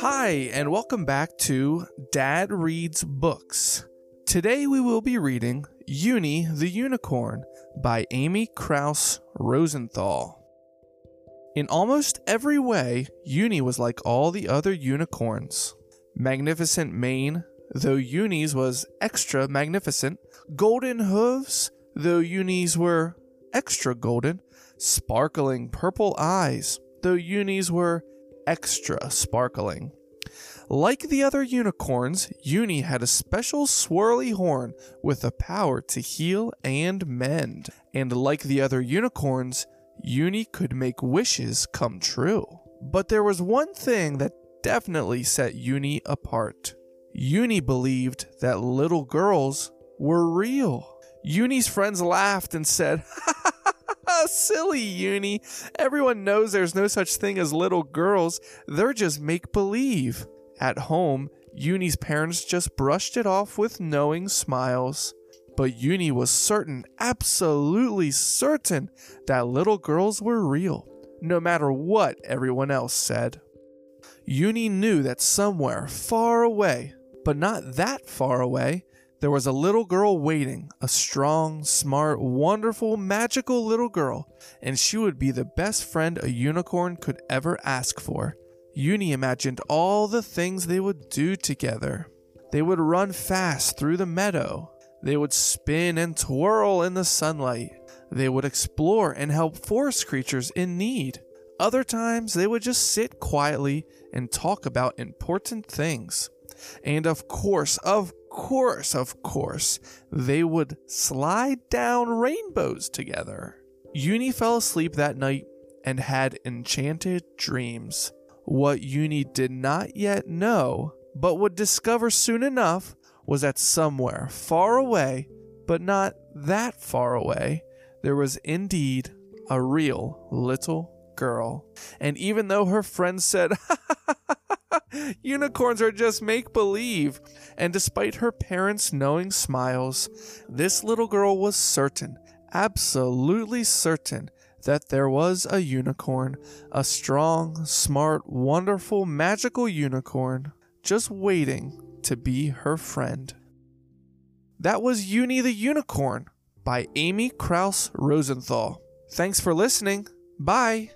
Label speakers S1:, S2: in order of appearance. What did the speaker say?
S1: Hi, and welcome back to Dad Reads Books. Today we will be reading Uni the Unicorn by Amy Krouse Rosenthal. In almost every way, Uni was like all the other unicorns. Magnificent mane, though Uni's was extra magnificent. Golden hooves, though Uni's were extra golden. Sparkling purple eyes, though Uni's were extra sparkling. Like the other unicorns, Uni had a special swirly horn with the power to heal and mend. And like the other unicorns, Uni could make wishes come true. But there was one thing that definitely set Uni apart. Uni believed that little girls were real. Uni's friends laughed and said, Silly Uni. Everyone knows there's no such thing as little girls. They're just make believe. At home, Uni's parents just brushed it off with knowing smiles. But Uni was certain, absolutely certain, that little girls were real, no matter what everyone else said. Uni knew that somewhere far away, but not that far away, there was a little girl waiting, a strong, smart, wonderful, magical little girl, and she would be the best friend a unicorn could ever ask for. Uni imagined all the things they would do together. They would run fast through the meadow. They would spin and twirl in the sunlight. They would explore and help forest creatures in need. Other times, they would just sit quietly and talk about important things. And of course, of course, of course, they would slide down rainbows together. Uni fell asleep that night and had enchanted dreams. What Uni did not yet know, but would discover soon enough, was that somewhere far away, but not that far away, there was indeed a real little girl. And even though her friends said, unicorns are just make believe, and despite her parents' knowing smiles, this little girl was certain, absolutely certain, that there was a unicorn, a strong, smart, wonderful, magical unicorn, just waiting to be her friend. That was Uni the Unicorn by Amy Krouse Rosenthal. Thanks for listening. Bye.